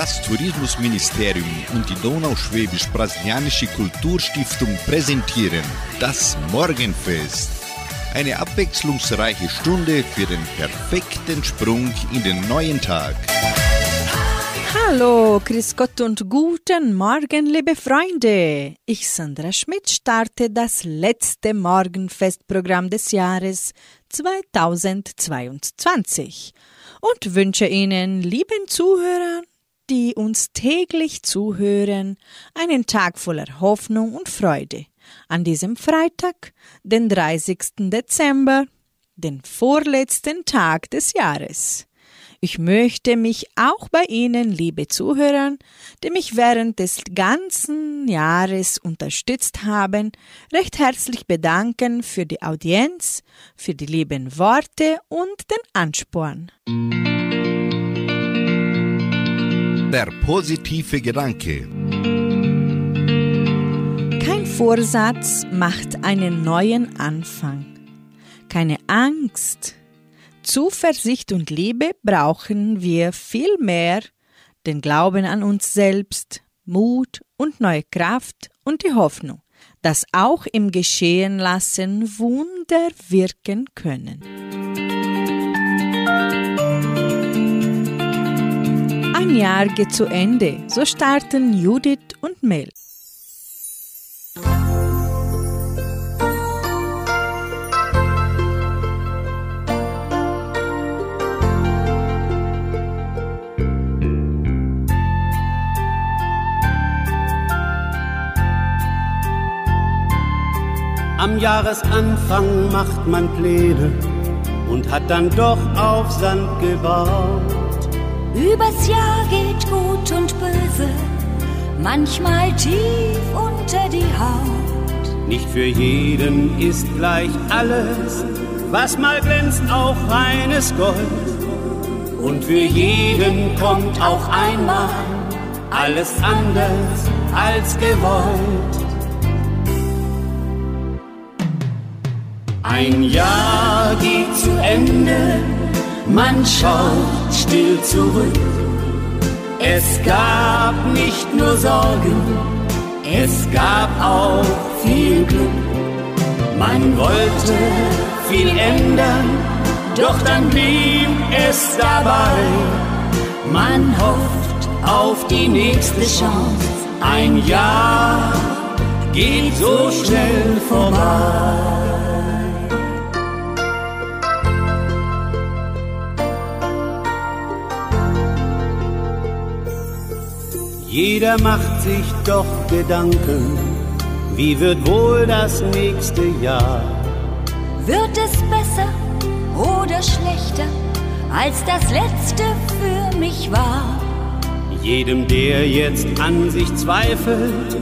Das Tourismusministerium und die Donauschwäbisch-Brasilianische Kulturstiftung präsentieren das Morgenfest. Eine abwechslungsreiche Stunde für den perfekten Sprung in den neuen Tag. Hallo, Chris Gott und guten Morgen, liebe Freunde. Ich, Sandra Schmidt, starte das letzte Morgenfestprogramm des Jahres 2022 und wünsche Ihnen, lieben Zuhörern, die uns täglich zuhören, einen Tag voller Hoffnung und Freude an diesem Freitag, den 30. Dezember, den vorletzten Tag des Jahres. Ich möchte mich auch bei Ihnen, liebe Zuhörer, die mich während des ganzen Jahres unterstützt haben, recht herzlich bedanken für die Audienz, für die lieben Worte und den Ansporn. Der positive Gedanke. Kein Vorsatz macht einen neuen Anfang. Keine Angst. Zuversicht und Liebe brauchen wir viel mehr, den Glauben an uns selbst, Mut und neue Kraft und die Hoffnung, dass auch im Geschehen lassen Wunder wirken können. Ein Jahr geht zu Ende, so starten Judith und Mel. Am Jahresanfang macht man Pläne und hat dann doch auf Sand gebaut. Übers Jahr geht gut und böse, manchmal tief unter die Haut. Nicht für jeden ist gleich alles, was mal glänzt, auch reines Gold. Und für jeden kommt auch einmal alles anders als gewollt. Ein Jahr geht zu Ende, man schaut still zurück. Es gab nicht nur Sorgen, es gab auch viel Glück. Man wollte viel ändern, doch dann blieb es dabei. Man hofft auf die nächste Chance, ein Jahr geht so schnell vorbei. Jeder macht sich doch Gedanken, wie wird wohl das nächste Jahr? Wird es besser oder schlechter als das letzte für mich war? Jedem, der jetzt an sich zweifelt,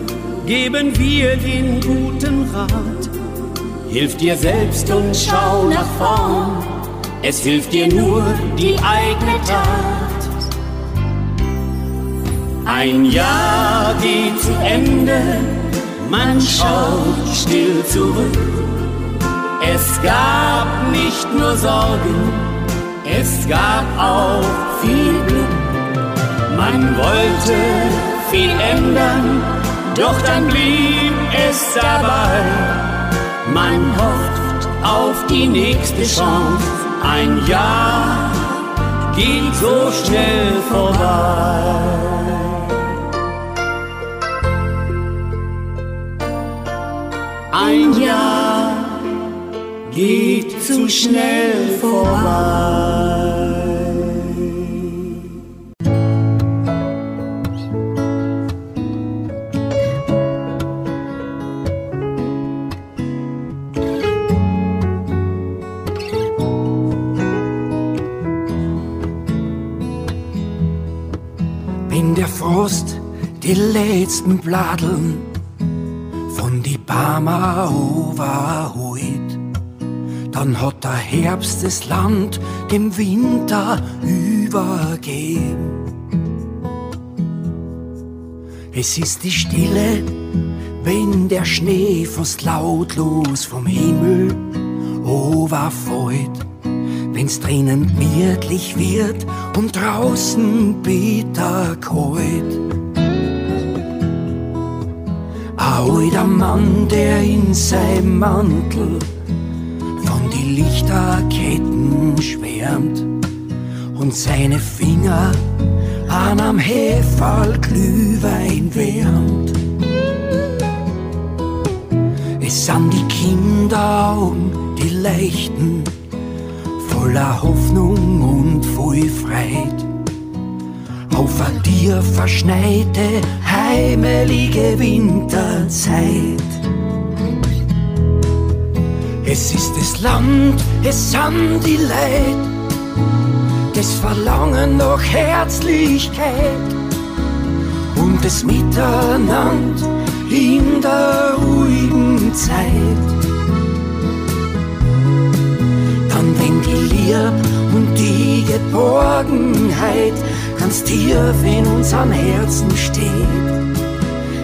geben wir den guten Rat. Hilf dir selbst und schau nach vorn, es hilft dir nur die eigene Tat. Ein Jahr geht zu Ende, man schaut still zurück. Es gab nicht nur Sorgen, es gab auch viel Glück. Man wollte viel ändern, doch dann blieb es dabei. Man hofft auf die nächste Chance, ein Jahr geht so schnell vorbei. Ein Jahr geht zu schnell vorbei. Wenn der Frost die letzten Bladeln die Barmer overholt, dann hat der Herbst das Land dem Winter übergeben. Es ist die Stille, wenn der Schnee fast lautlos vom Himmel overfällt, wenn's drinnen gemütlich wird und draußen bitter kalt. Ein alter Mann, der in seinem Mantel von die Lichterketten schwärmt und seine Finger an am Heferl Glühwein wärmt. Es sind die Kinderaugen, die leichten, voller Hoffnung und voll Freit. Auf a dir verschneite, heimelige Winterzeit. Es ist das Land, es sind die Leid, das Verlangen nach Herzlichkeit und das Miteinander in der ruhigen Zeit. Dann wenn die Liebe und die Geborgenheit ganz tief in unseren Herzen steht,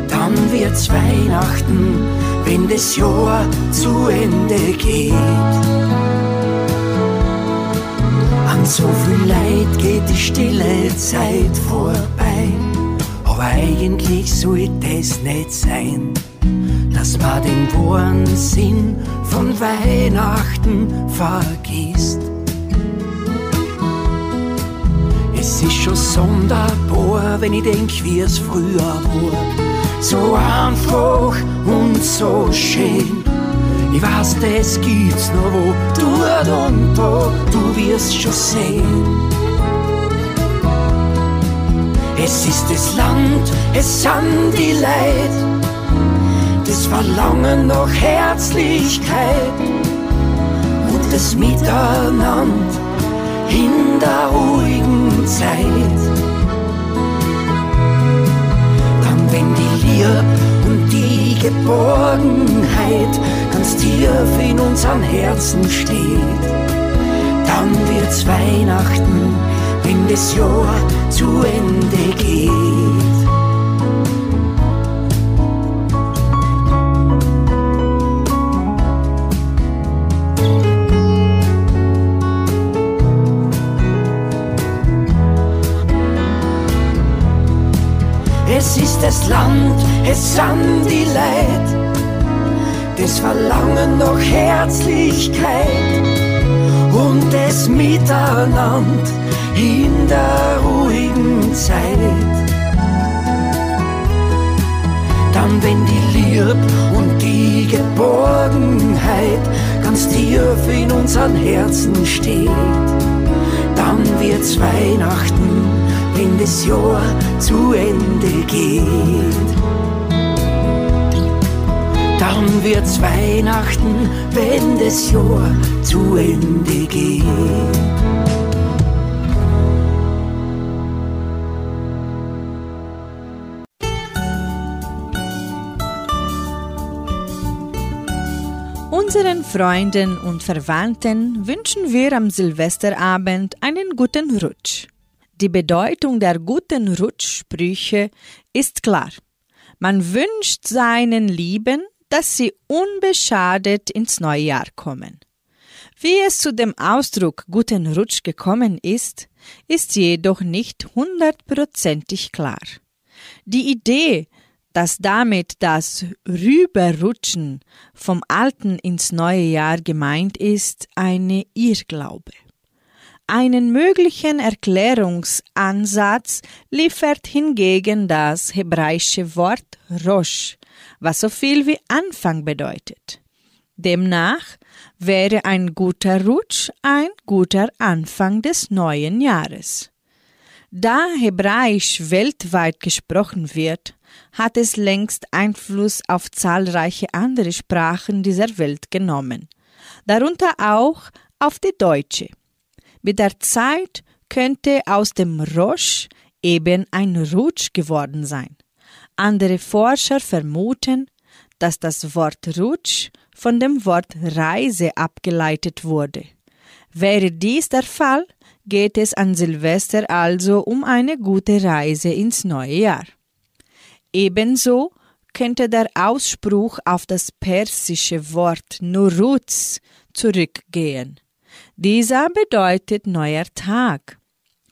dann wird's Weihnachten, wenn das Jahr zu Ende geht. An so viel Leid geht die stille Zeit vorbei, aber eigentlich sollte es nicht sein, dass man den wahren Sinn von Weihnachten vergisst. Es ist schon sonderbar, wenn ich denk, wie es früher war. So einfach und so schön. Ich weiß, das gibt's noch wo, dort und da, du wirst schon sehen. Es ist das Land, es sind die Leid, das Verlangen nach Herzlichkeit und das Miteinander in der ruhigen Zeit. Dann, wenn die Liebe und die Geborgenheit ganz tief in unseren Herzen steht, dann wird's Weihnachten, wenn das Jahr zu Ende geht. Ist das Land, es sind die Leid, das Verlangen nach Herzlichkeit und das Miteinander in der ruhigen Zeit. Dann, wenn die Liebe und die Geborgenheit ganz tief in unseren Herzen steht, dann wird's Weihnachten, wenn das Jahr zu Ende geht. Dann wird's Weihnachten, wenn das Jahr zu Ende geht. Unseren Freunden und Verwandten wünschen wir am Silvesterabend einen guten Rutsch. Die Bedeutung der guten Rutschsprüche ist klar. Man wünscht seinen Lieben, dass sie unbeschadet ins neue Jahr kommen. Wie es zu dem Ausdruck guten Rutsch gekommen ist, ist jedoch nicht hundertprozentig klar. Die Idee, dass damit das Rüberrutschen vom alten ins neue Jahr gemeint ist, eine Irrglaube. Einen möglichen Erklärungsansatz liefert hingegen das hebräische Wort Rosh, was so viel wie Anfang bedeutet. Demnach wäre ein guter Rutsch ein guter Anfang des neuen Jahres. Da Hebräisch weltweit gesprochen wird, hat es längst Einfluss auf zahlreiche andere Sprachen dieser Welt genommen, darunter auch auf die deutsche. Mit der Zeit könnte aus dem Rosch eben ein Rutsch geworden sein. Andere Forscher vermuten, dass das Wort Rutsch von dem Wort Reise abgeleitet wurde. Wäre dies der Fall, geht es an Silvester also um eine gute Reise ins neue Jahr. Ebenso könnte der Ausspruch auf das persische Wort Nuruz zurückgehen. Dieser bedeutet neuer Tag,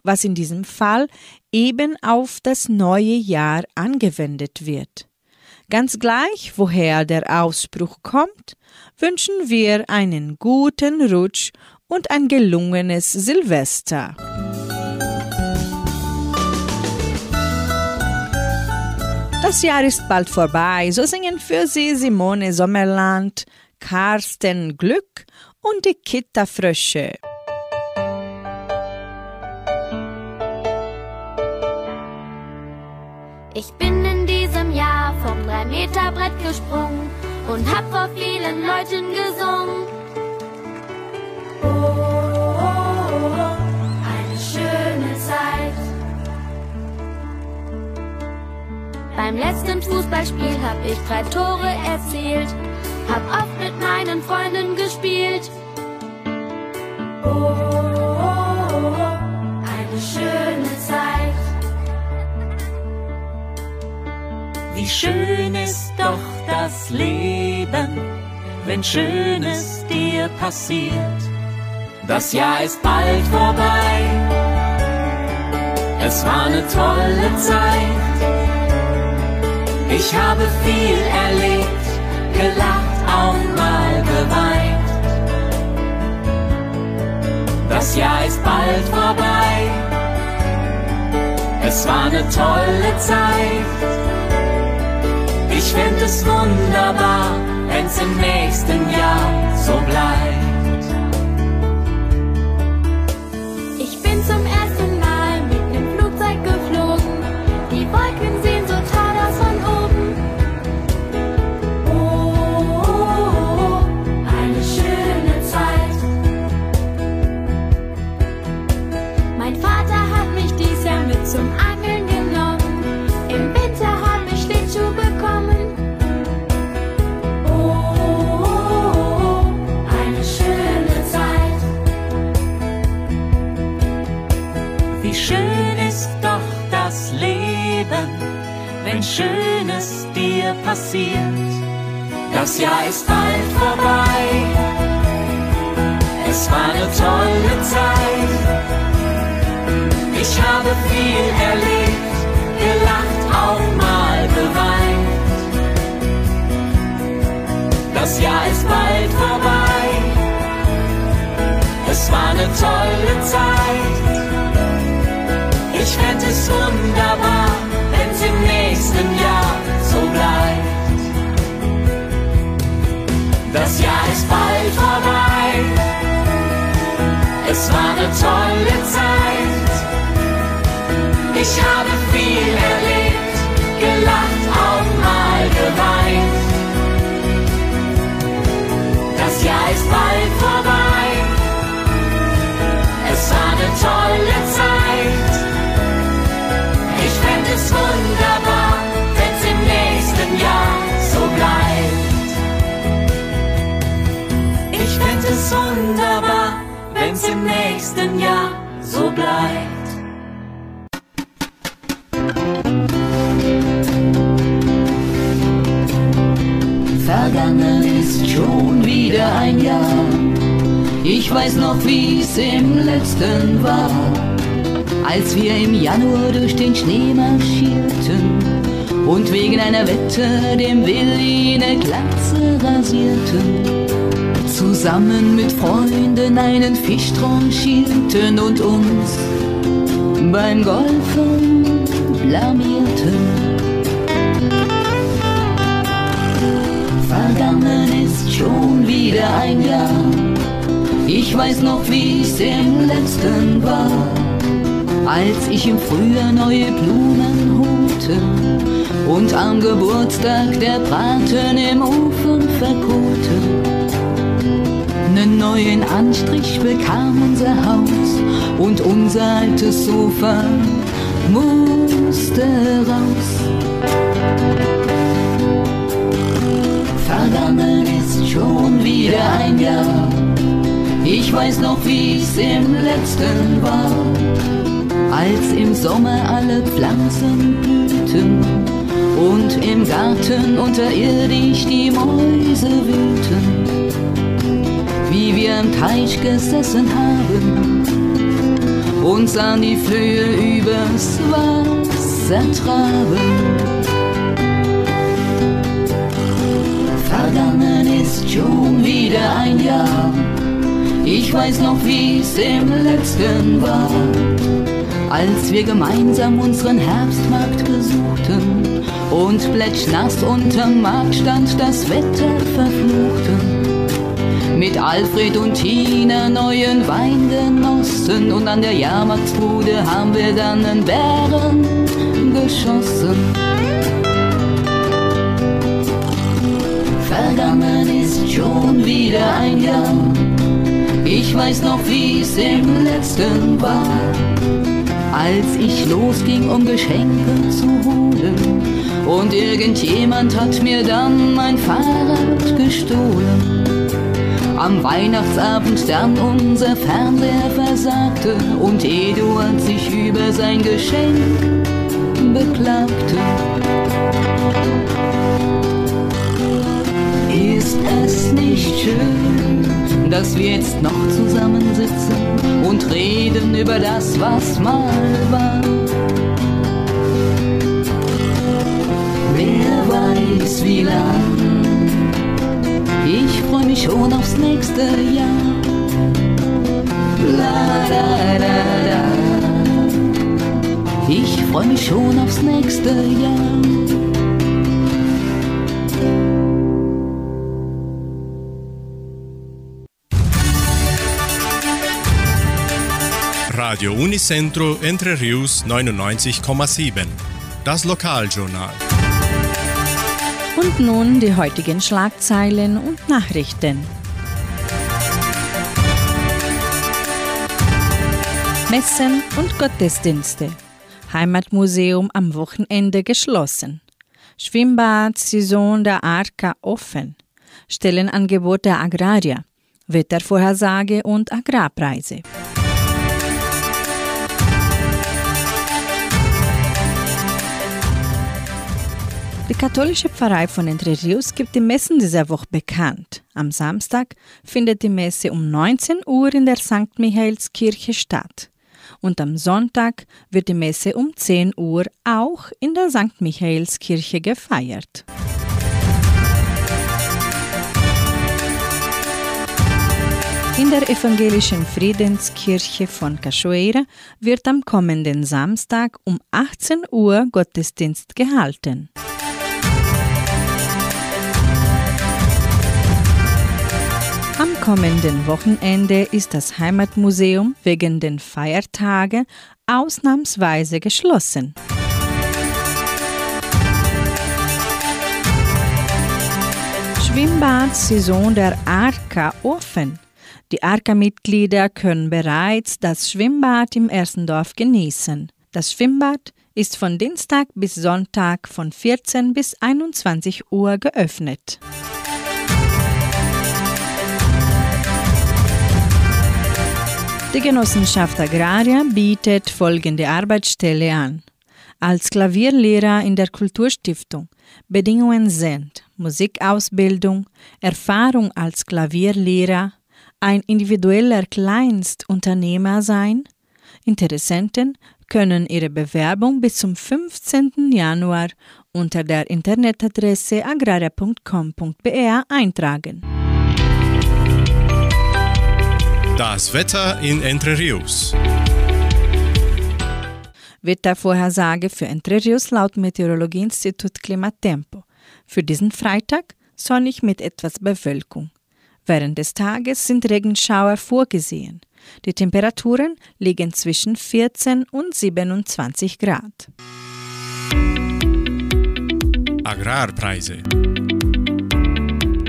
was in diesem Fall eben auf das neue Jahr angewendet wird. Ganz gleich, woher der Ausbruch kommt, wünschen wir einen guten Rutsch und ein gelungenes Silvester. Das Jahr ist bald vorbei, so singen für Sie Simone Sommerland, Carsten Glück und die Kitterfrösche. Ich bin in diesem Jahr vom 3-Meter-Brett gesprungen und hab vor vielen Leuten gesungen. Oh, oh, oh, eine schöne Zeit. Beim letzten Fußballspiel hab ich drei Tore erzielt, hab oft mit meinen Freunden gespielt. Oh, eine schöne Zeit. Wie schön ist doch das Leben, wenn Schönes dir passiert. Das Jahr ist bald vorbei, es war eine tolle Zeit. Ich habe viel erlebt, gelacht, auch mal geweint. Das Jahr ist bald vorbei, es war eine tolle Zeit. Ich fänd es wunderbar, wenn's im nächsten Jahr so bleibt. Passiert. Das Jahr ist bald vorbei, es war eine tolle Zeit. Ich habe viel erlebt, gelacht, auch mal geweint. Das Jahr ist bald vorbei, es war eine tolle Zeit. Ich fänd es wunderbar, wenn's im nächsten Jahr so bleibt. Das Jahr ist bald vorbei. Es war eine tolle Zeit. Ich habe viel erlebt, gelacht, auch mal geweint. Das Jahr ist bald vorbei. Es war eine tolle Zeit. Wenn's im nächsten Jahr so bleibt. Vergangen ist schon wieder ein Jahr. Ich weiß noch, wie's im letzten war, als wir im Januar durch den Schnee marschierten und wegen einer Wette dem Willi eine Glatze rasierten. Zusammen mit Freunden einen Fisch tranchierten und uns beim Golfen blamierten. Vergangen ist schon wieder ein Jahr. Ich weiß noch, wie's im letzten war, als ich im Frühjahr neue Blumen holte und am Geburtstag der Braten im Ofen verkohlte. Nen neuen Anstrich bekam unser Haus und unser altes Sofa musste raus. Vergangen ist schon wieder ein Jahr. Ich weiß noch, wie's im letzten war, als im Sommer alle Pflanzen blühten und im Garten unterirdisch die Mäuse wühlten. Wie wir am Teich gesessen haben, uns an die Flöhe übers Wasser traben. Vergangen ist schon wieder ein Jahr, ich weiß noch, wie's im letzten war, als wir gemeinsam unseren Herbstmarkt besuchten und plätschnass unterm Markt stand das Wetter verfluchten. Mit Alfred und Tina neuen Wein genossen und an der Jahrmarktsbude haben wir dann einen Bären geschossen. Vergangen ist schon wieder ein Jahr. Ich weiß noch, wie's im letzten war, als ich losging, um Geschenke zu holen. Und irgendjemand hat mir dann mein Fahrrad gestohlen. Am Weihnachtsabend dann unser Fernseher versagte und Eduard sich über sein Geschenk beklagte. Ist es nicht schön, dass wir jetzt noch zusammensitzen und reden über das, was mal war? Wer weiß wie lang. Ich freu mich schon aufs nächste Jahr. La da da da. Ich freu mich schon aufs nächste Jahr. Radio Unicentro Entre Rius 99,7. Das Lokaljournal. Und nun die heutigen Schlagzeilen und Nachrichten. Messen und Gottesdienste. Heimatmuseum am Wochenende geschlossen. Schwimmbad, Saison der Arca offen. Stellenangebot der Agrarier. Wettervorhersage und Agrarpreise. Die katholische Pfarrei von Entre Rios gibt die Messen dieser Woche bekannt. Am Samstag findet die Messe um 19 Uhr in der St. Michaelskirche statt. Und am Sonntag wird die Messe um 10 Uhr auch in der St. Michaelskirche gefeiert. In der evangelischen Friedenskirche von Cachoeira wird am kommenden Samstag um 18 Uhr Gottesdienst gehalten. Kommenden Wochenende ist das Heimatmuseum wegen den Feiertagen ausnahmsweise geschlossen. Schwimmbad-Saison der Arca offen. Die Arca-Mitglieder können bereits das Schwimmbad im Ersendorf genießen. Das Schwimmbad ist von Dienstag bis Sonntag von 14 bis 21 Uhr geöffnet. Die Genossenschaft Agraria bietet folgende Arbeitsstelle an. Als Klavierlehrer in der Kulturstiftung. Bedingungen sind Musikausbildung, Erfahrung als Klavierlehrer, ein individueller Kleinstunternehmer sein. Interessenten können ihre Bewerbung bis zum 15. Januar unter der Internetadresse agraria.com.br eintragen. Das Wetter in Entre Rios. Wettervorhersage für Entre Rios laut Meteorologieinstitut Klimatempo. Für diesen Freitag sonnig mit etwas Bewölkung. Während des Tages sind Regenschauer vorgesehen. Die Temperaturen liegen zwischen 14 und 27 Grad. Agrarpreise.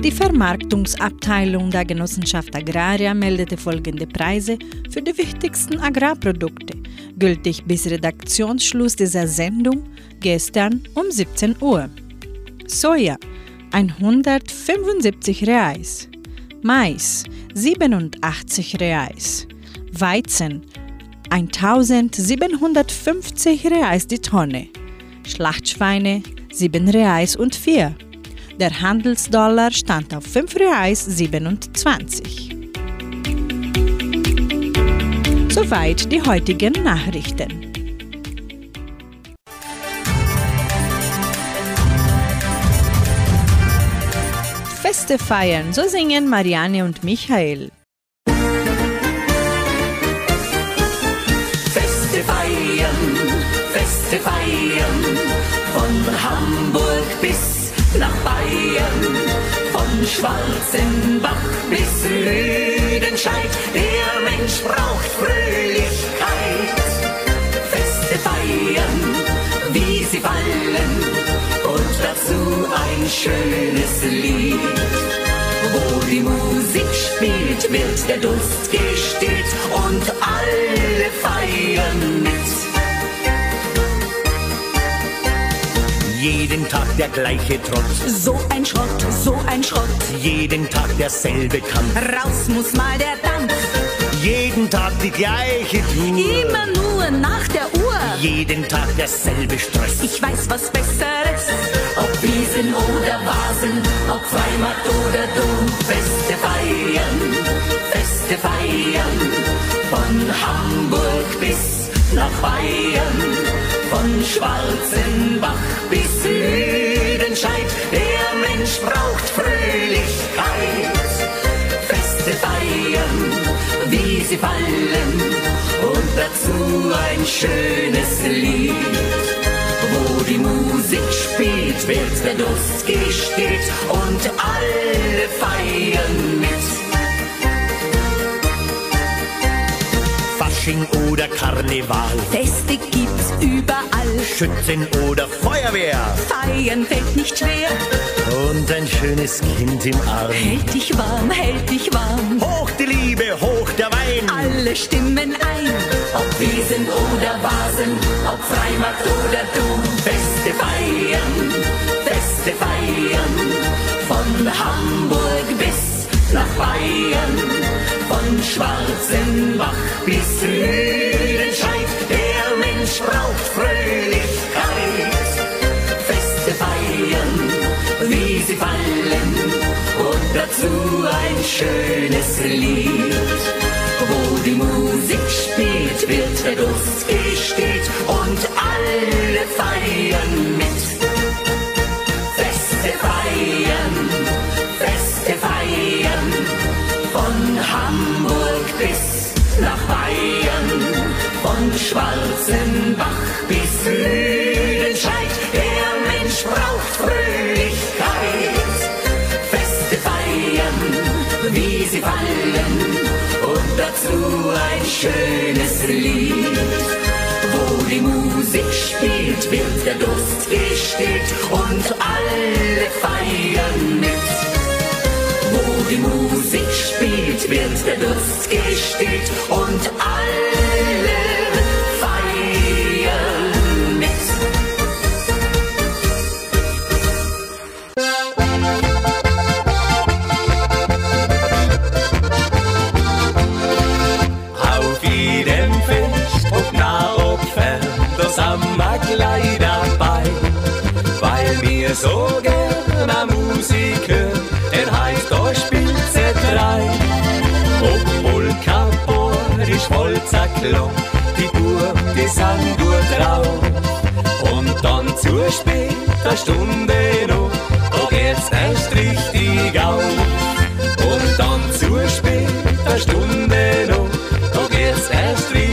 Die Vermarktungsabteilung der Genossenschaft Agraria meldete folgende Preise für die wichtigsten Agrarprodukte, gültig bis Redaktionsschluss dieser Sendung gestern um 17 Uhr. Soja 175 Reais, Mais 87 Reais, Weizen 1750 Reais die Tonne, Schlachtschweine 7 Reais und 4. Der Handelsdollar stand auf 5 Reais 27. Soweit die heutigen Nachrichten. Feste feiern, so singen Marianne und Michael. Feste feiern, Feste feiern, von Hamburg bis nach Bayern, von Schwarzenbach bis Rüdenscheid, der Mensch braucht Fröhlichkeit. Feste feiern, wie sie fallen, und dazu ein schönes Lied. Wo die Musik spielt, wird der Durst gestillt und alle feiern mit. Jeden Tag der gleiche Trott, So ein Schrott, so ein Schrott. jeden Tag derselbe Kampf, Raus muss mal der Dampf. jeden Tag die gleiche Tour, Immer nur nach der Uhr. jeden Tag derselbe Stress. Ich weiß was Besseres. Ob Wiesen oder Vasen, ob Freimarkt oder Dom, Feste feiern, Feste feiern, von Hamburg bis nach Bayern, von Schwarzenbach bis Lüdenscheid, der Mensch braucht Fröhlichkeit. Feste feiern, wie sie fallen, und dazu ein schönes Lied. Wo die Musik spielt, wird der Durst gestillt und alle feiern mit. Fasching oder Karneval, Feste gibt's überall. Schützen oder Feuerwehr Feiern fällt nicht schwer. und ein schönes Kind im Arm. Hält dich warm, hält dich warm. Hoch die Liebe, hoch der Wein. Alle stimmen ein. Ob Wiesen oder Vasen, ob Freimarkt oder Dom, Feste feiern, Feste feiern, von Hamburg bis nach Bayern, Schwarzenbach bis Lüdenscheid, der Mensch braucht Fröhlichkeit. Feste feiern, wie sie fallen, und dazu ein schönes Lied. Wo die Musik spielt, wird der Durst gestillt und alle feiern mit. Feste feiern, bis nach Bayern, von Schwarzenbach bis Lüdenscheid, der Mensch braucht Fröhlichkeit. Feste feiern, wie sie fallen, und dazu ein schönes Lied. Wo die Musik spielt, wird der Durst gestillt und alle feiern mit. Wo die Musik spielt, wird der Durst gestillt und alle feiern mit. Auf jedem Fest, ob nah, ob fern, da sind wir gleich dabei. Weil wir so gern an Musik hören, Klang, die Burg, die sind gut drauf. Und dann zur später Stunde noch, da geht's erst richtig auf. Und dann zur später Stunde noch, da geht's erst richtig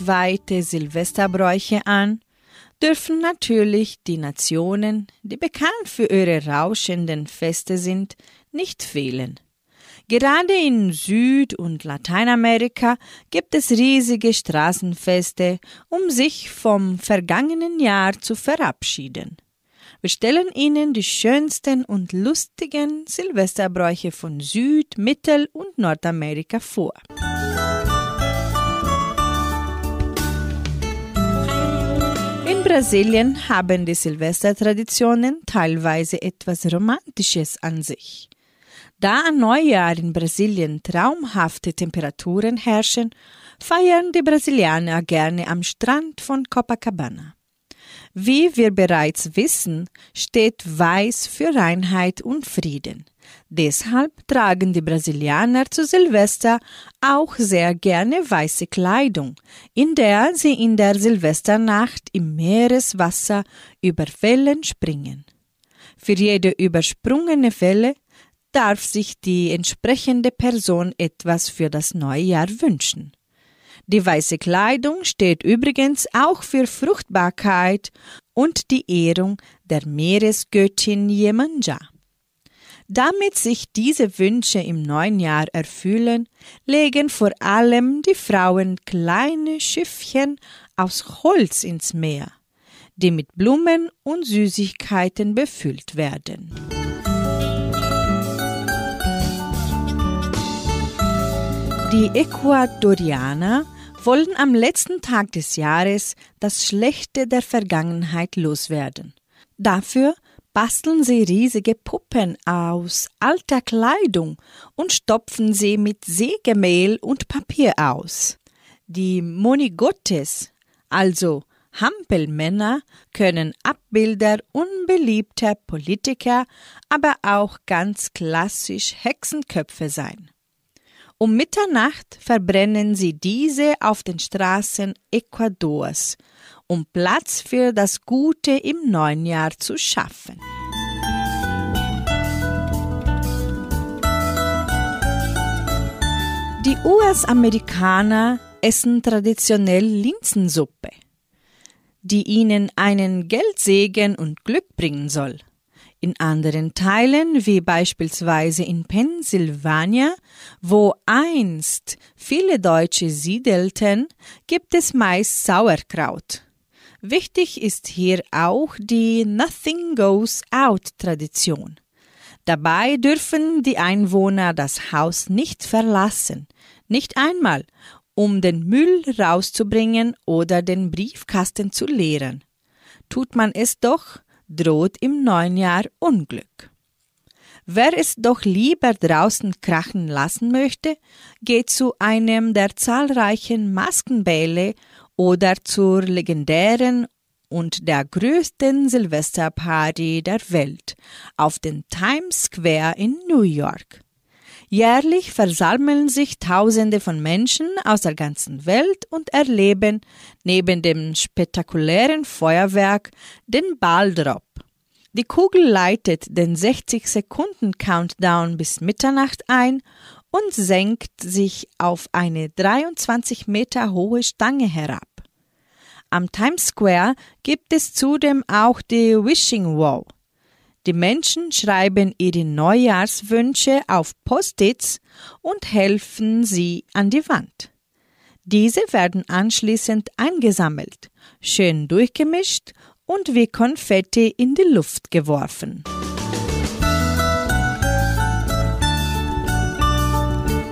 weltweite Silvesterbräuche an, dürfen natürlich die Nationen, die bekannt für ihre rauschenden Feste sind, nicht fehlen. Gerade in Süd- und Lateinamerika gibt es riesige Straßenfeste, um sich vom vergangenen Jahr zu verabschieden. Wir stellen Ihnen die schönsten und lustigen Silvesterbräuche von Süd-, Mittel- und Nordamerika vor. In Brasilien haben die Silvestertraditionen teilweise etwas Romantisches an sich. Da an Neujahr in Brasilien traumhafte Temperaturen herrschen, feiern die Brasilianer gerne am Strand von Copacabana. Wie wir bereits wissen, steht Weiß für Reinheit und Frieden. Deshalb tragen die Brasilianer zu Silvester auch sehr gerne weiße Kleidung, in der sie in der Silvesternacht im Meereswasser über Wellen springen. Für jede übersprungene Welle darf sich die entsprechende Person etwas für das neue Jahr wünschen. Die weiße Kleidung steht übrigens auch für Fruchtbarkeit und die Ehrung der Meeresgöttin Jemanja. Damit sich diese Wünsche im neuen Jahr erfüllen, legen vor allem die Frauen kleine Schiffchen aus Holz ins Meer, die mit Blumen und Süßigkeiten befüllt werden. Die Ecuadorianer wollen am letzten Tag des Jahres das Schlechte der Vergangenheit loswerden. Dafür basteln sie riesige Puppen aus alter Kleidung und stopfen sie mit Sägemehl und Papier aus. Die Monigotes, also Hampelmänner, können Abbilder unbeliebter Politiker, aber auch ganz klassisch Hexenköpfe sein. Um Mitternacht verbrennen sie diese auf den Straßen Ecuadors, um Platz für das Gute im neuen Jahr zu schaffen. Die US-Amerikaner essen traditionell Linsensuppe, die ihnen einen Geldsegen und Glück bringen soll. In anderen Teilen, wie beispielsweise in Pennsylvania, wo einst viele Deutsche siedelten, gibt es meist Sauerkraut. Wichtig ist hier auch die Nothing Goes Out Tradition. Dabei dürfen die Einwohner das Haus nicht verlassen, nicht einmal, um den Müll rauszubringen oder den Briefkasten zu leeren. Tut man es doch, droht im neuen Jahr Unglück. Wer es doch lieber draußen krachen lassen möchte, geht zu einem der zahlreichen Maskenbälle oder zur legendären und der größten Silvesterparty der Welt auf den Times Square in New York. Jährlich versammeln sich Tausende von Menschen aus der ganzen Welt und erleben neben dem spektakulären Feuerwerk den Balldrop. Die Kugel leitet den 60 Sekunden Countdown bis Mitternacht ein und senkt sich auf eine 23 Meter hohe Stange herab. Am Times Square gibt es zudem auch die Wishing Wall. Die Menschen schreiben ihre Neujahrswünsche auf Post-its und helfen sie an die Wand. Diese werden anschließend eingesammelt, schön durchgemischt und wie Konfetti in die Luft geworfen.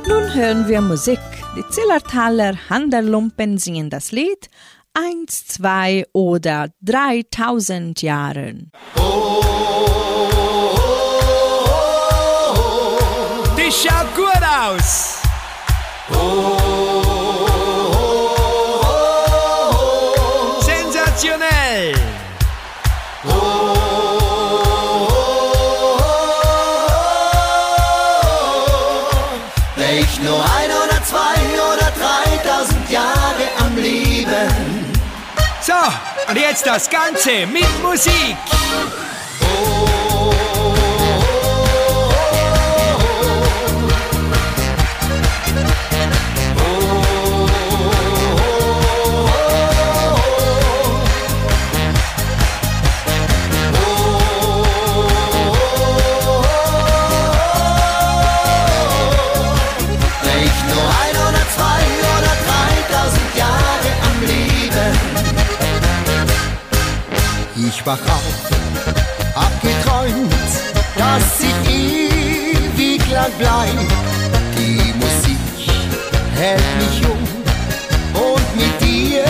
Nun hören wir Musik. Die Zillertaler Handerlumpen singen das Lied Eins, zwei oder dreitausend Jahren. Die schaut gut aus. Sensationell. Ich nur ein und jetzt das Ganze mit Musik. Wär wach auf, hab geträumt, dass ich ewig lang bleib. Die Musik hält mich jung und mit dir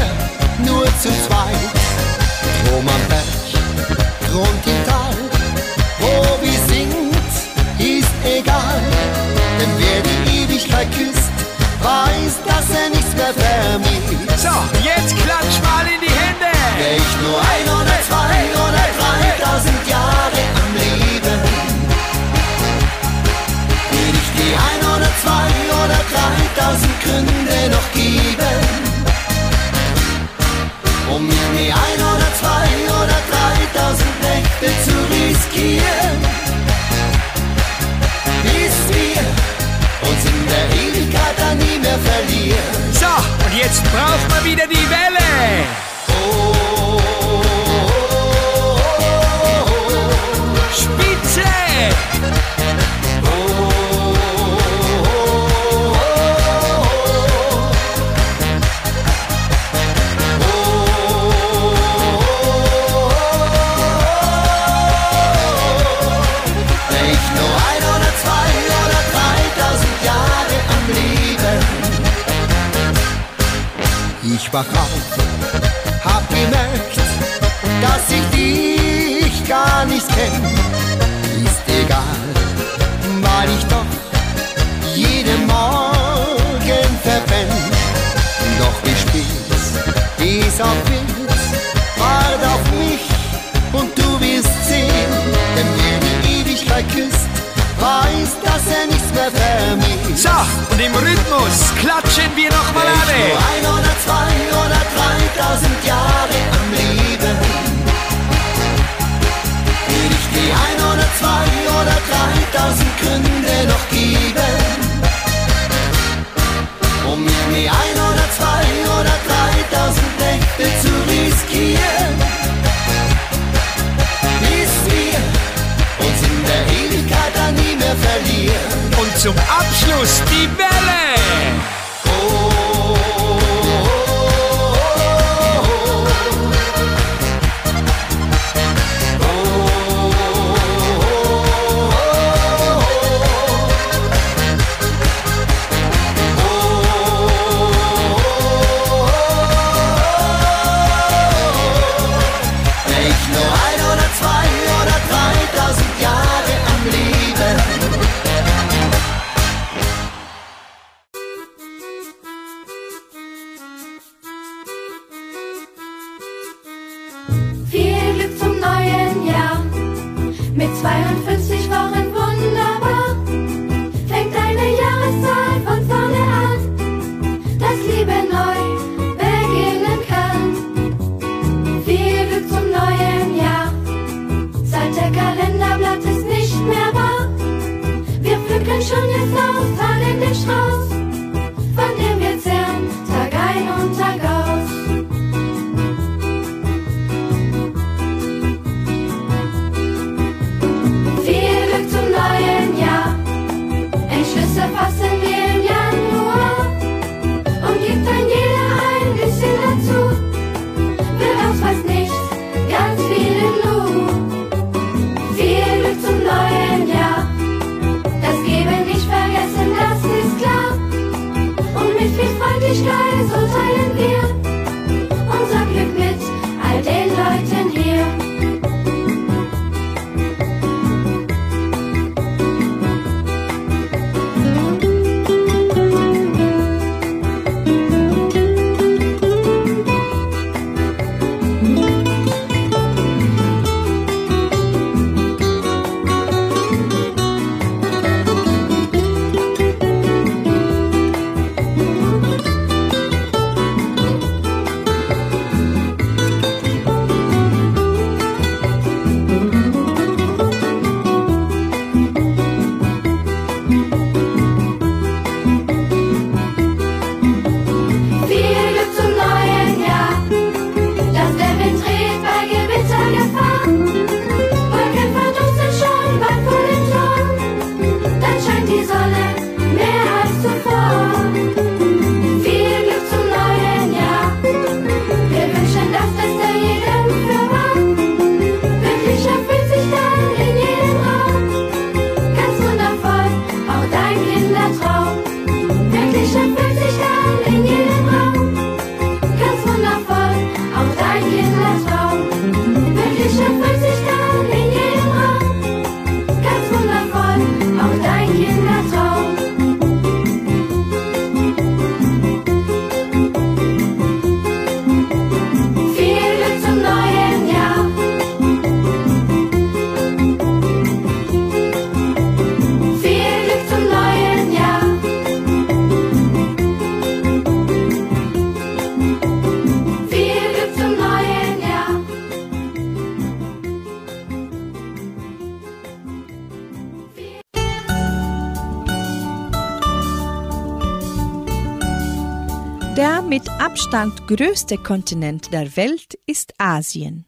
nur zu zweit. Drum am Berg, Grund im Tal, wo wir singt, ist egal. Denn wer die Ewigkeit küsst, weiß, dass er nichts mehr vermisst. So, jetzt klatsch mal in die Hände. Ich nur ein Auf, hab gemerkt, dass ich dich gar nicht kenn. So, und im Rhythmus klatschen wir nochmal alle. nur ein oder zwei oder dreitausend Jahre am Leben. Will ich die ein oder zwei oder dreitausend Gründe noch geben, um mir ein oder zwei oder dreitausend Nächte zu riskieren, bis wir uns in der Ewigkeit dann nie mehr verlieren. Und zum Abschluss die Welle. Abstand größte Kontinent der Welt ist Asien.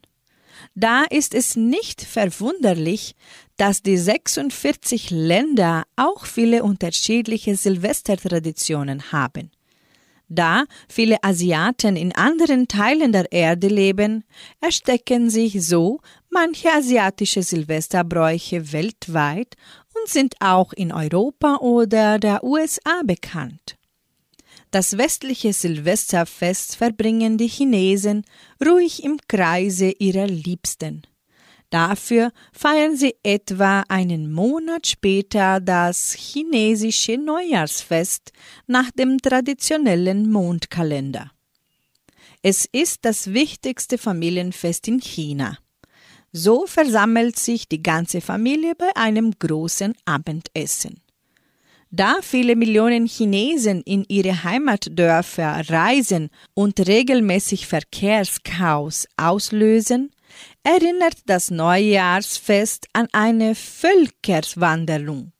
Da ist es nicht verwunderlich, dass die 46 Länder auch viele unterschiedliche Silvestertraditionen haben. Da viele Asiaten in anderen Teilen der Erde leben, erstecken sich so manche asiatische Silvesterbräuche weltweit und sind auch in Europa oder der USA bekannt. Das westliche Silvesterfest verbringen die Chinesen ruhig im Kreise ihrer Liebsten. Dafür feiern sie etwa einen Monat später das chinesische Neujahrsfest nach dem traditionellen Mondkalender. Es ist das wichtigste Familienfest in China. So versammelt sich die ganze Familie bei einem großen Abendessen. Da viele Millionen Chinesen in ihre Heimatdörfer reisen und regelmäßig Verkehrschaos auslösen, erinnert das Neujahrsfest an eine Völkerswanderung.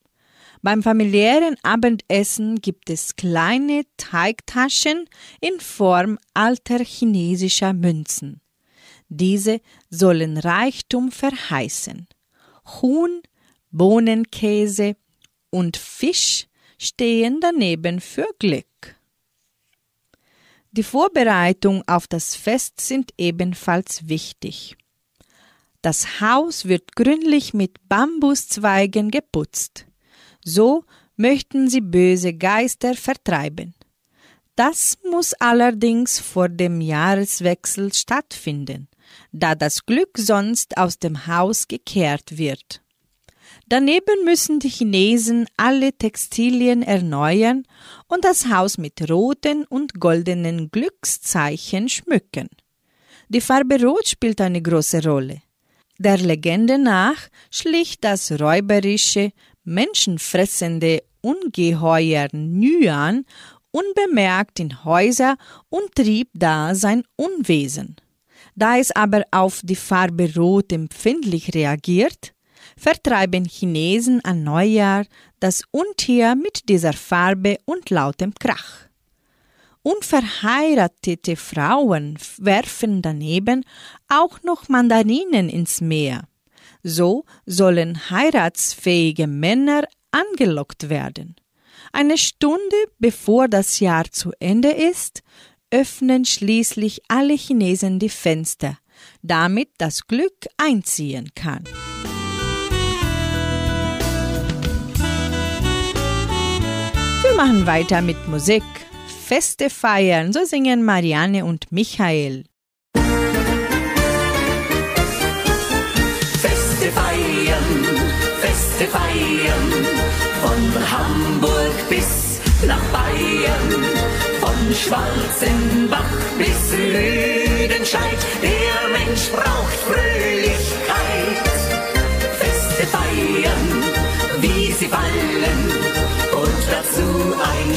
Beim familiären Abendessen gibt es kleine Teigtaschen in Form alter chinesischer Münzen. Diese sollen Reichtum verheißen. Huhn, Bohnenkäse und Fisch stehen daneben für Glück. Die Vorbereitung auf das Fest sind ebenfalls wichtig. Das Haus wird gründlich mit Bambuszweigen geputzt. So möchten sie böse Geister vertreiben. Das muss allerdings vor dem Jahreswechsel stattfinden, da das Glück sonst aus dem Haus gekehrt wird. Daneben müssen die Chinesen alle Textilien erneuern und das Haus mit roten und goldenen Glückszeichen schmücken. Die Farbe Rot spielt eine große Rolle. Der Legende nach schlich das räuberische, menschenfressende Ungeheuer Nyan unbemerkt in Häuser und trieb da sein Unwesen. Da es aber auf die Farbe Rot empfindlich reagiert, vertreiben Chinesen an Neujahr das Untier mit dieser Farbe und lautem Krach. Unverheiratete Frauen werfen daneben auch noch Mandarinen ins Meer. So sollen heiratsfähige Männer angelockt werden. Eine Stunde bevor das Jahr zu Ende ist, öffnen schließlich alle Chinesen die Fenster, damit das Glück einziehen kann. Machen weiter mit Musik. Feste feiern, so singen Marianne und Michael. Feste feiern, Feste feiern, von Hamburg bis nach Bayern, von Schwarzenbach bis Lüdenscheid, der Mensch braucht Fröhlichkeit.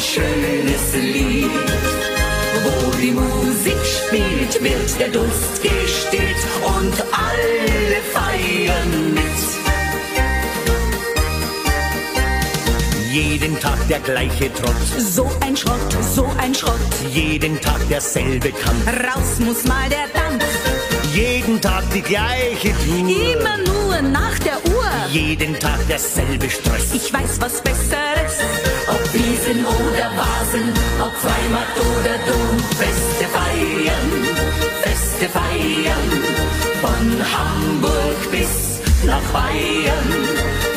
Schönes Lied. Wo die Musik spielt, wird der Durst gestillt und alle feiern mit. Jeden Tag der gleiche Trott. So ein Schrott, so ein Schrott. Jeden Tag derselbe Kampf. Raus muss mal der Dampf. Jeden Tag die gleiche Tour. Immer nur nach der Uhr. Jeden Tag derselbe Stress. Ich weiß was Besseres. Ob Wiesen oder Vasen, ob Freimarkt oder Dom, Feste feiern, Feste feiern, von Hamburg bis nach Bayern,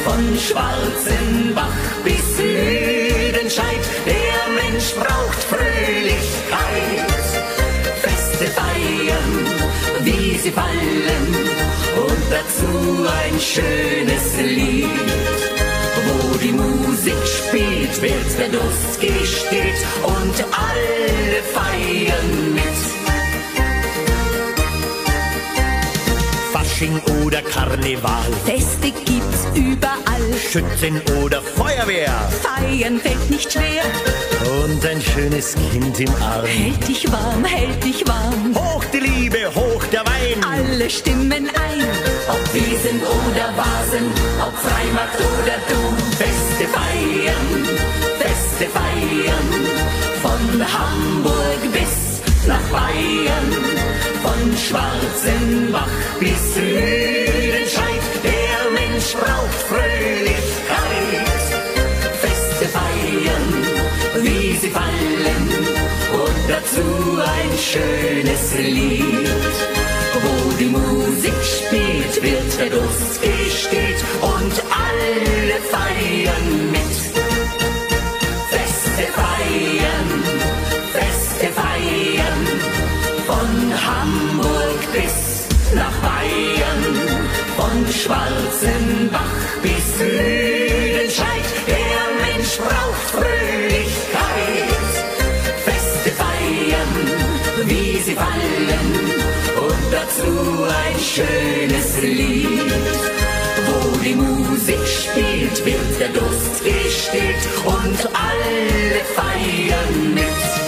von Schwarzenbach bis Lüdenscheid, der Mensch braucht Fröhlichkeit. Feste feiern, wie sie fallen, und dazu ein schönes Lied. Wo die Musik spielt, wird der Durst gestillt und alle feiern mit. Fasching oder Karneval. Feste gibt's überall. Schützen oder Feuerwehr. Feiern fällt nicht schwer. Und ein schönes Kind im Arm. Hält dich warm, hält dich warm. Hoch die Liebe, hoch der Wein. Alle stimmen ein. Ob Wiesen oder Basen, ob Freimarkt oder Dom. Feste feiern, Feste feiern. Von Hamburg bis nach Bayern, von Schwarzenbach Süden scheint, der Mensch braucht Fröhlichkeit. Feste feiern, wie sie fallen, und dazu ein schönes Lied. Wo die Musik spielt, wird der Durst gesteht und alle feiern mit. Feste feiern, feste feiern, von Hamburg bis nach Bayern, von Schwarzenbach bis Lüdenscheid. Der Mensch braucht Fröhlichkeit. Feste feiern, wie sie fallen und dazu ein schönes Lied. Wo die Musik spielt, wird der Durst gestillt und alle feiern mit.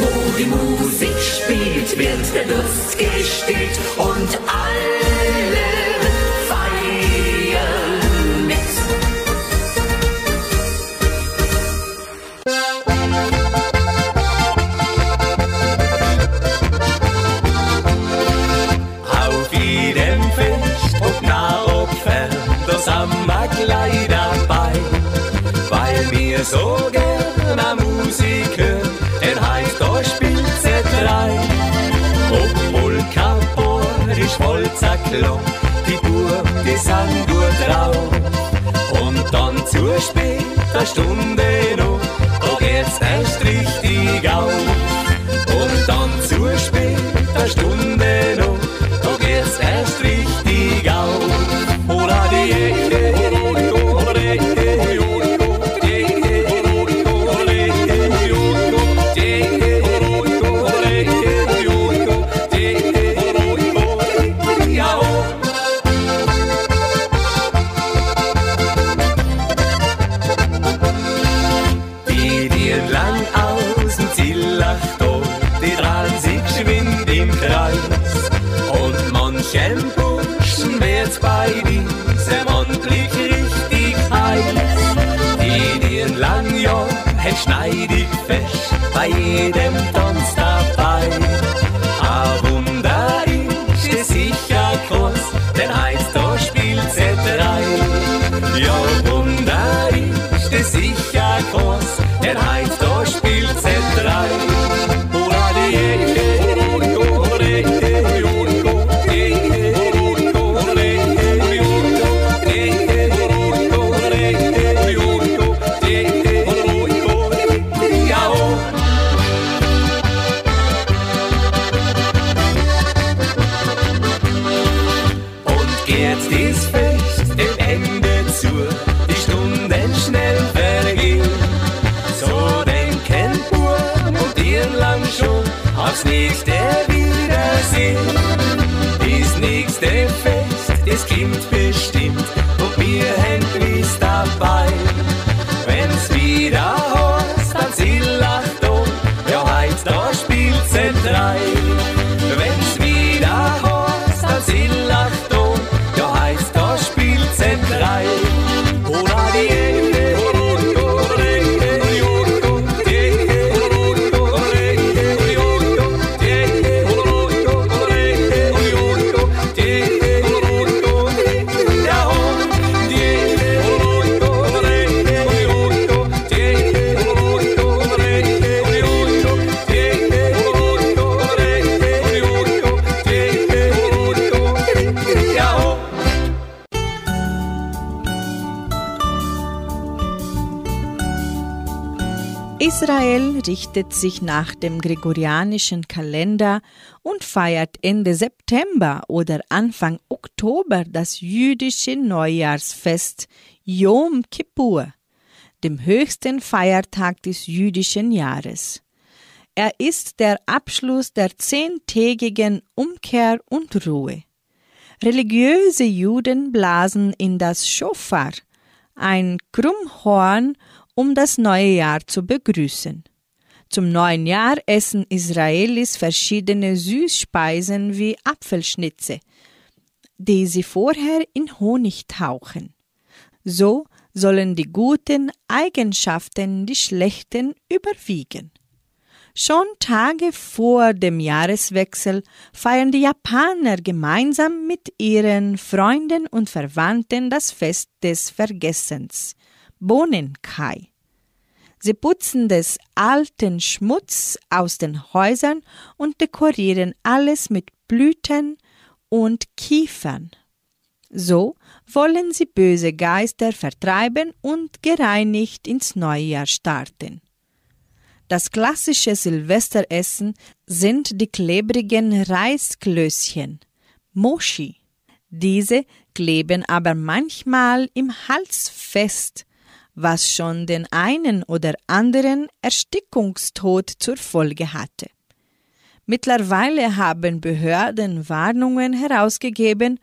Wo die Musik spielt, wird der Durst gestillt und alle feiern mit. Auf jedem Fest, ob nah, ob fern, da sind wir gleich dabei. Weil wir so gern an Musik hören, heißt da spielt sie drei. Ob Polka, Borisch, Walzer, Klang, die Burg, die sind gut drauf. Und dann zur später Stunde noch, da geht's erst richtig auf. Und dann zur später Stunde Israel richtet sich nach dem gregorianischen Kalender und feiert Ende September oder Anfang Oktober das jüdische Neujahrsfest Yom Kippur, dem höchsten Feiertag des jüdischen Jahres. Er ist der Abschluss der zehntägigen Umkehr und Ruhe. Religiöse Juden blasen in das Schofar, ein Krummhorn, um das neue Jahr zu begrüßen. Zum neuen Jahr essen Israelis verschiedene Süßspeisen wie Apfelschnitze, die sie vorher in Honig tauchen. So sollen die guten Eigenschaften die schlechten überwiegen. Schon Tage vor dem Jahreswechsel feiern die Japaner gemeinsam mit ihren Freunden und Verwandten das Fest des Vergessens, Bonenkai. Sie putzen des alten Schmutz aus den Häusern und dekorieren alles mit Blüten und Kiefern. So wollen sie böse Geister vertreiben und gereinigt ins neue Jahr starten. Das klassische Silvesteressen sind die klebrigen Reisklößchen, Moshi. Diese kleben aber manchmal im Hals fest, was schon den einen oder anderen Erstickungstod zur Folge hatte. Mittlerweile haben Behörden Warnungen herausgegeben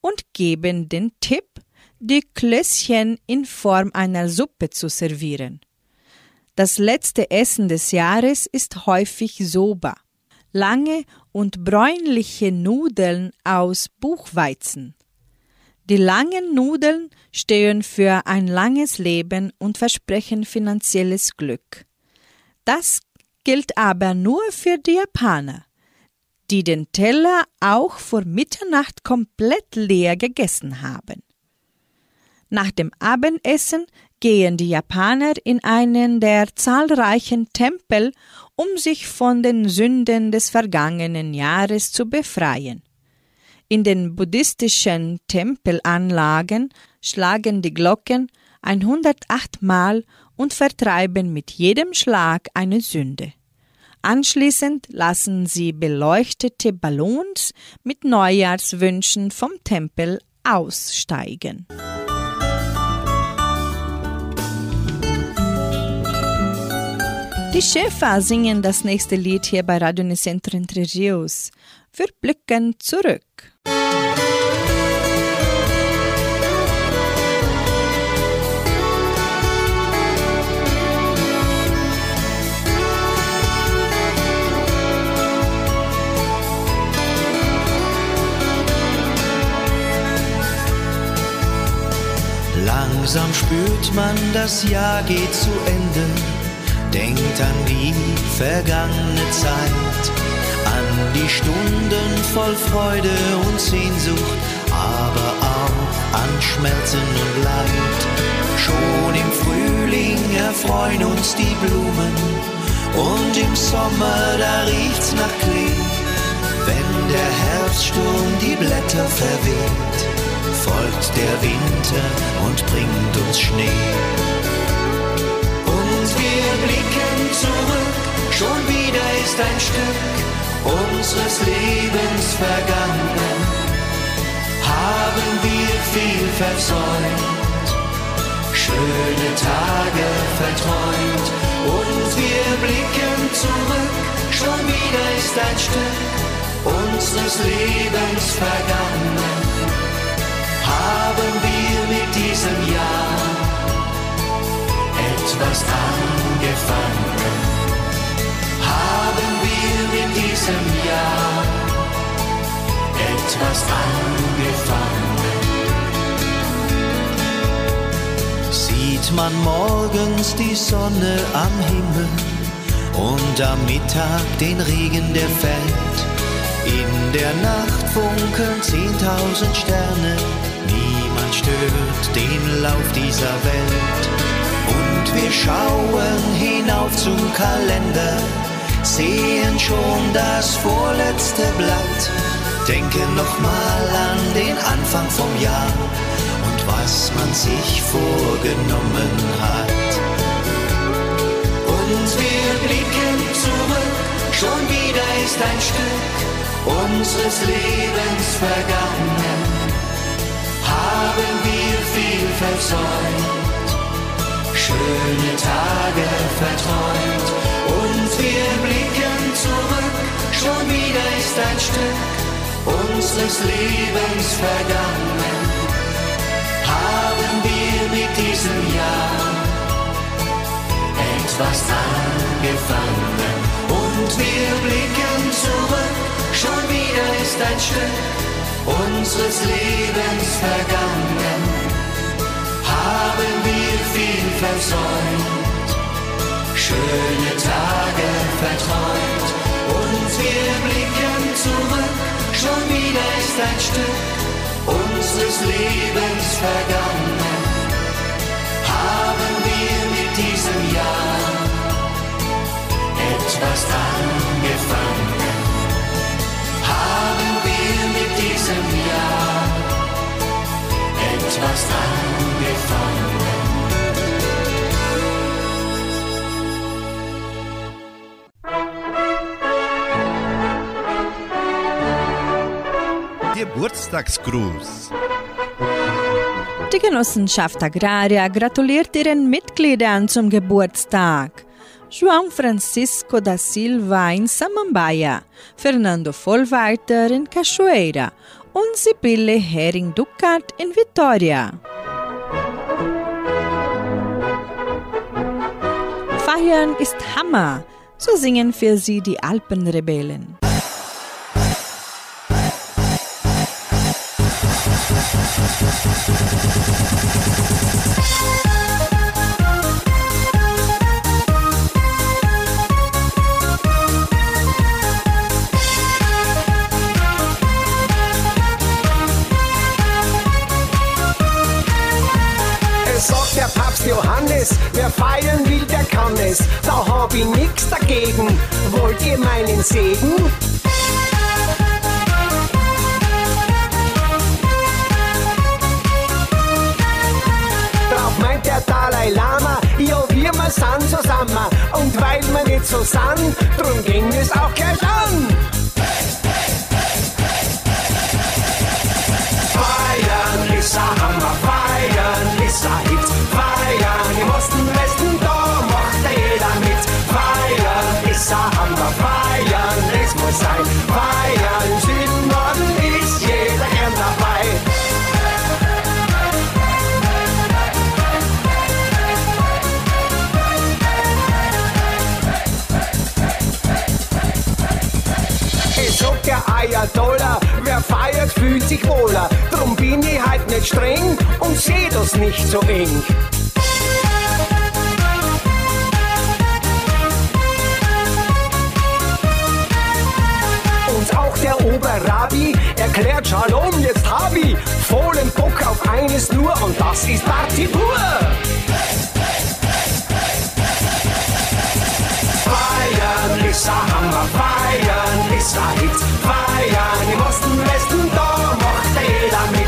und geben den Tipp, die Klößchen in Form einer Suppe zu servieren. Das letzte Essen des Jahres ist häufig Soba, lange und bräunliche Nudeln aus Buchweizen. Die langen Nudeln stehen für ein langes Leben und versprechen finanzielles Glück. Das gilt aber nur für die Japaner, die den Teller auch vor Mitternacht komplett leer gegessen haben. Nach dem Abendessen gehen die Japaner in einen der zahlreichen Tempel, um sich von den Sünden des vergangenen Jahres zu befreien. In den buddhistischen Tempelanlagen schlagen die Glocken 108 Mal und vertreiben mit jedem Schlag eine Sünde. Anschließend lassen sie beleuchtete Ballons mit Neujahrswünschen vom Tempel aussteigen. Die Schäfer singen das nächste Lied hier bei Radio Nicentro Entre Rios. Wir blicken zurück. Langsam spürt man, das Jahr geht zu Ende. Denkt an die vergangene Zeit, an die Stunden voll Freude und Sehnsucht, aber auch an Schmerzen und Leid. Schon im Frühling erfreuen uns die Blumen und im Sommer, da riecht's nach Klee. Wenn der Herbststurm die Blätter verweht, folgt der Winter und bringt uns Schnee. Und wir blicken zurück, schon wieder ist ein Stück unseres Lebens vergangen. Haben wir viel versäumt, schöne Tage verträumt. Und wir blicken zurück, schon wieder ist ein Stück unseres Lebens vergangen haben wir mit diesem Jahr etwas angefangen. Wir mit diesem Jahr etwas angefangen. Sieht man morgens die Sonne am Himmel und am Mittag den Regen, der fällt. In der Nacht funkeln zehntausend Sterne, niemand stört den Lauf dieser Welt. Und wir schauen hinauf zum Kalender, sehen schon das vorletzte Blatt, denken nochmal an den Anfang vom Jahr und was man sich vorgenommen hat. Und wir blicken zurück, schon wieder ist ein Stück unseres Lebens vergangen, haben wir viel versäumt, schöne Tage verträumt und wir blicken zurück, schon wieder ist ein Stück unseres Lebens vergangen, haben wir mit diesem Jahr etwas angefangen? Und wir blicken zurück, schon wieder ist ein Stück unseres Lebens vergangen, haben wir viel versäumt, schöne Tage verträumt. Und wir blicken zurück, schon wieder ist ein Stück unseres Lebens vergangen. Haben wir mit diesem Jahr etwas angefangen? Haben wir mit diesem Jahr etwas angefangen? Geburtstagsgruß. Die Genossenschaft Agraria gratuliert ihren Mitgliedern zum Geburtstag. João Francisco da Silva in Samambaia, Fernando Vollweiter in Cachoeira und Sibylle Hering-Duckert in Vitória. Feiern ist Hammer, so singen für sie die Alpenrebellen. Wer feiern will, der kann es. Da hab ich nix dagegen. Wollt ihr meinen Segen? Dalai Lama, ja, wir mal sind zusammen. Und weil wir nicht so sind, drum ging es auch gleich an. Feiern ist ein Hammer, feiern ist ein Hit. Feiern im Osten, Westen, da macht jeder mit. Feiern ist ein Hammer, feiern, es muss sein. Der Ayatollah, wer feiert, fühlt sich wohler. Drum bin ich halt nicht streng und seh das nicht so eng. Und auch der Oberrabi erklärt Shalom, jetzt hab ich vollen Bock auf eines nur und das ist Party pur. Feiern ist ein Hammer, feiern ist ein Hit. Feiern im Osten, Westen, da macht jeder mit.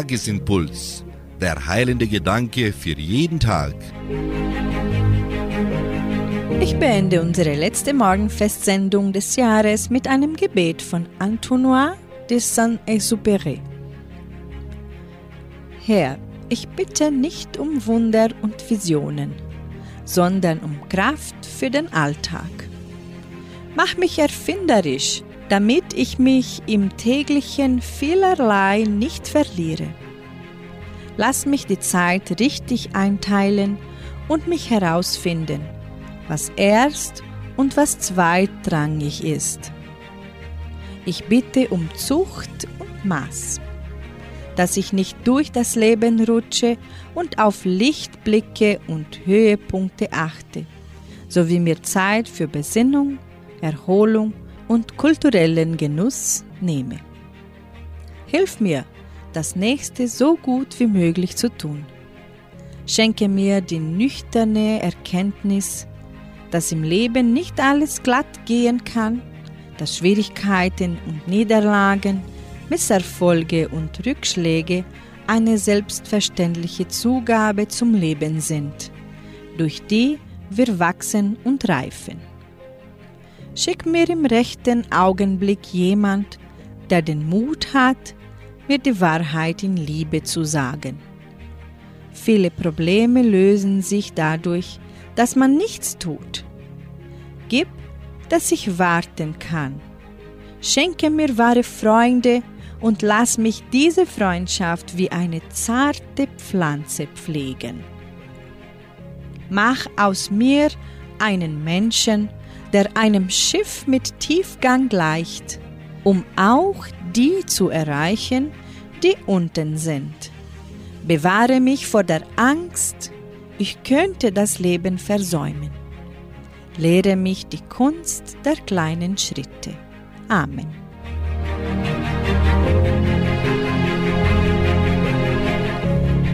Tagesimpuls. Der heilende Gedanke für jeden Tag. Ich beende unsere letzte Morgenfestsendung des Jahres mit einem Gebet von Antoine de Saint-Exupéry. Herr, ich bitte nicht um Wunder und Visionen, sondern um Kraft für den Alltag. Mach mich erfinderisch, damit ich mich im täglichen vielerlei nicht verliere. Lass mich die Zeit richtig einteilen und mich herausfinden, was erst und was zweitrangig ist. Ich bitte um Zucht und Maß, dass ich nicht durch das Leben rutsche und auf Lichtblicke und Höhepunkte achte, sowie mir Zeit für Besinnung, Erholung und kulturellen Genuss nehme. Hilf mir, das Nächste so gut wie möglich zu tun. Schenke mir die nüchterne Erkenntnis, dass im Leben nicht alles glatt gehen kann, dass Schwierigkeiten und Niederlagen, Misserfolge und Rückschläge eine selbstverständliche Zugabe zum Leben sind, durch die wir wachsen und reifen. Schick mir im rechten Augenblick jemand, der den Mut hat, mir die Wahrheit in Liebe zu sagen. Viele Probleme lösen sich dadurch, dass man nichts tut. Gib, dass ich warten kann. Schenke mir wahre Freunde und lass mich diese Freundschaft wie eine zarte Pflanze pflegen. Mach aus mir einen Menschen, der einem Schiff mit Tiefgang gleicht, um auch die zu erreichen, die unten sind. Bewahre mich vor der Angst, ich könnte das Leben versäumen. Lehre mich die Kunst der kleinen Schritte. Amen.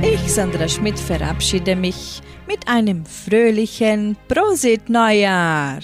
Ich, Sandra Schmidt, verabschiede mich mit einem fröhlichen Prosit Neujahr.